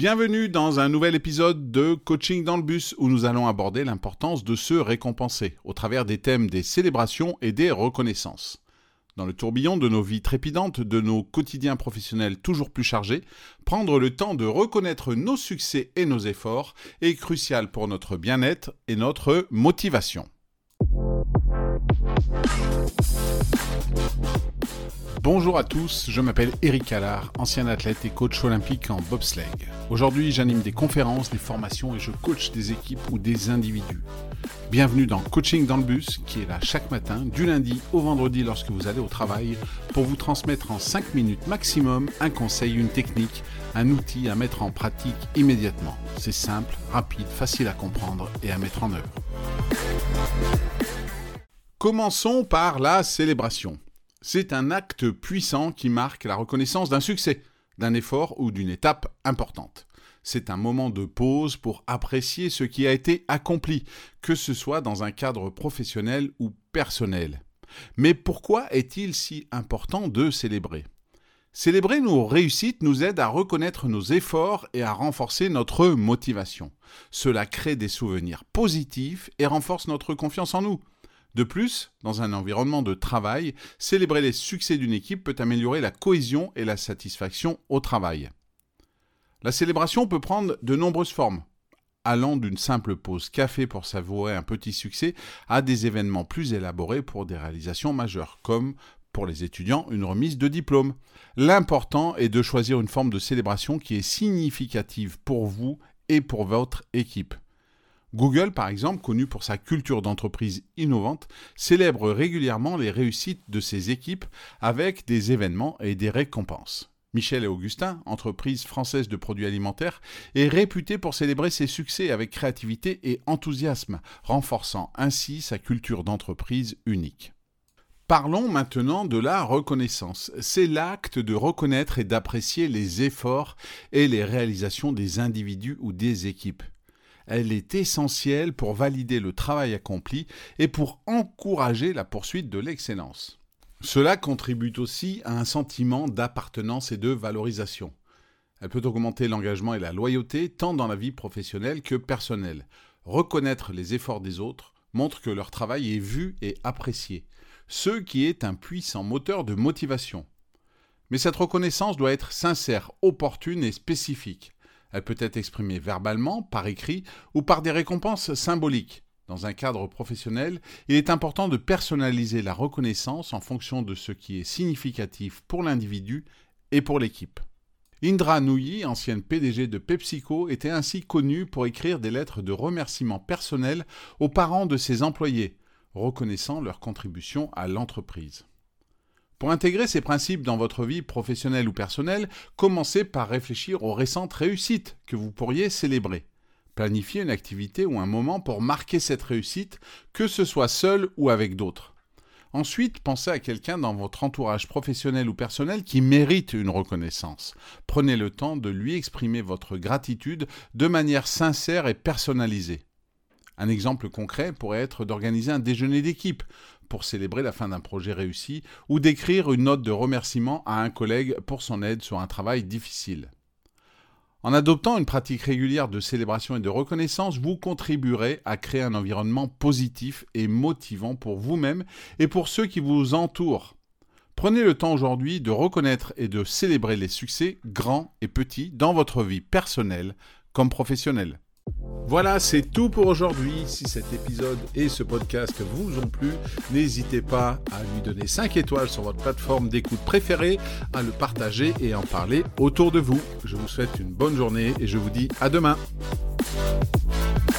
Bienvenue dans un nouvel épisode de Coaching dans le bus où nous allons aborder l'importance de se récompenser au travers des thèmes des célébrations et des reconnaissances. Dans le tourbillon de nos vies trépidantes, de nos quotidiens professionnels toujours plus chargés, prendre le temps de reconnaître nos succès et nos efforts est crucial pour notre bien-être et notre motivation. Bonjour à tous, je m'appelle Eric Allard, ancien athlète et coach olympique en bobsleigh. Aujourd'hui, j'anime des conférences, des formations et je coach des équipes ou des individus. Bienvenue dans Coaching dans le bus, qui est là chaque matin, du lundi au vendredi lorsque vous allez au travail, pour vous transmettre en 5 minutes maximum un conseil, une technique, un outil à mettre en pratique immédiatement. C'est simple, rapide, facile à comprendre et à mettre en œuvre. Commençons par la célébration. C'est un acte puissant qui marque la reconnaissance d'un succès, d'un effort ou d'une étape importante. C'est un moment de pause pour apprécier ce qui a été accompli, que ce soit dans un cadre professionnel ou personnel. Mais pourquoi est-il si important de célébrer? Célébrer nos réussites nous aide à reconnaître nos efforts et à renforcer notre motivation. Cela crée des souvenirs positifs et renforce notre confiance en nous. De plus, dans un environnement de travail, célébrer les succès d'une équipe peut améliorer la cohésion et la satisfaction au travail. La célébration peut prendre de nombreuses formes, allant d'une simple pause café pour savourer un petit succès à des événements plus élaborés pour des réalisations majeures, comme pour les étudiants une remise de diplôme. L'important est de choisir une forme de célébration qui est significative pour vous et pour votre équipe. Google, par exemple, connu pour sa culture d'entreprise innovante, célèbre régulièrement les réussites de ses équipes avec des événements et des récompenses. Michel et Augustin, entreprise française de produits alimentaires, est réputée pour célébrer ses succès avec créativité et enthousiasme, renforçant ainsi sa culture d'entreprise unique. Parlons maintenant de la reconnaissance. C'est l'acte de reconnaître et d'apprécier les efforts et les réalisations des individus ou des équipes elle est essentielle pour valider le travail accompli et pour encourager la poursuite de l'excellence. Cela contribue aussi à un sentiment d'appartenance et de valorisation. Elle peut augmenter l'engagement et la loyauté tant dans la vie professionnelle que personnelle. Reconnaître les efforts des autres montre que leur travail est vu et apprécié, ce qui est un puissant moteur de motivation. Mais cette reconnaissance doit être sincère, opportune et spécifique. Elle peut être exprimée verbalement, par écrit ou par des récompenses symboliques. Dans un cadre professionnel, il est important de personnaliser la reconnaissance en fonction de ce qui est significatif pour l'individu et pour l'équipe. Indra Nooyi, ancienne PDG de PepsiCo, était ainsi connue pour écrire des lettres de remerciement personnel aux parents de ses employés, reconnaissant leur contribution à l'entreprise. Pour intégrer ces principes dans votre vie professionnelle ou personnelle, commencez par réfléchir aux récentes réussites que vous pourriez célébrer. Planifiez une activité ou un moment pour marquer cette réussite, que ce soit seul ou avec d'autres. Ensuite, pensez à quelqu'un dans votre entourage professionnel ou personnel qui mérite une reconnaissance. Prenez le temps de lui exprimer votre gratitude de manière sincère et personnalisée. Un exemple concret pourrait être d'organiser un déjeuner d'équipe pour célébrer la fin d'un projet réussi ou d'écrire une note de remerciement à un collègue pour son aide sur un travail difficile. En adoptant une pratique régulière de célébration et de reconnaissance, vous contribuerez à créer un environnement positif et motivant pour vous-même et pour ceux qui vous entourent. Prenez le temps aujourd'hui de reconnaître et de célébrer les succès grands et petits dans votre vie personnelle comme professionnelle. Voilà, c'est tout pour aujourd'hui. Si cet épisode et ce podcast vous ont plu, n'hésitez pas à lui donner 5 étoiles sur votre plateforme d'écoute préférée, à le partager et en parler autour de vous. Je vous souhaite une bonne journée et je vous dis à demain.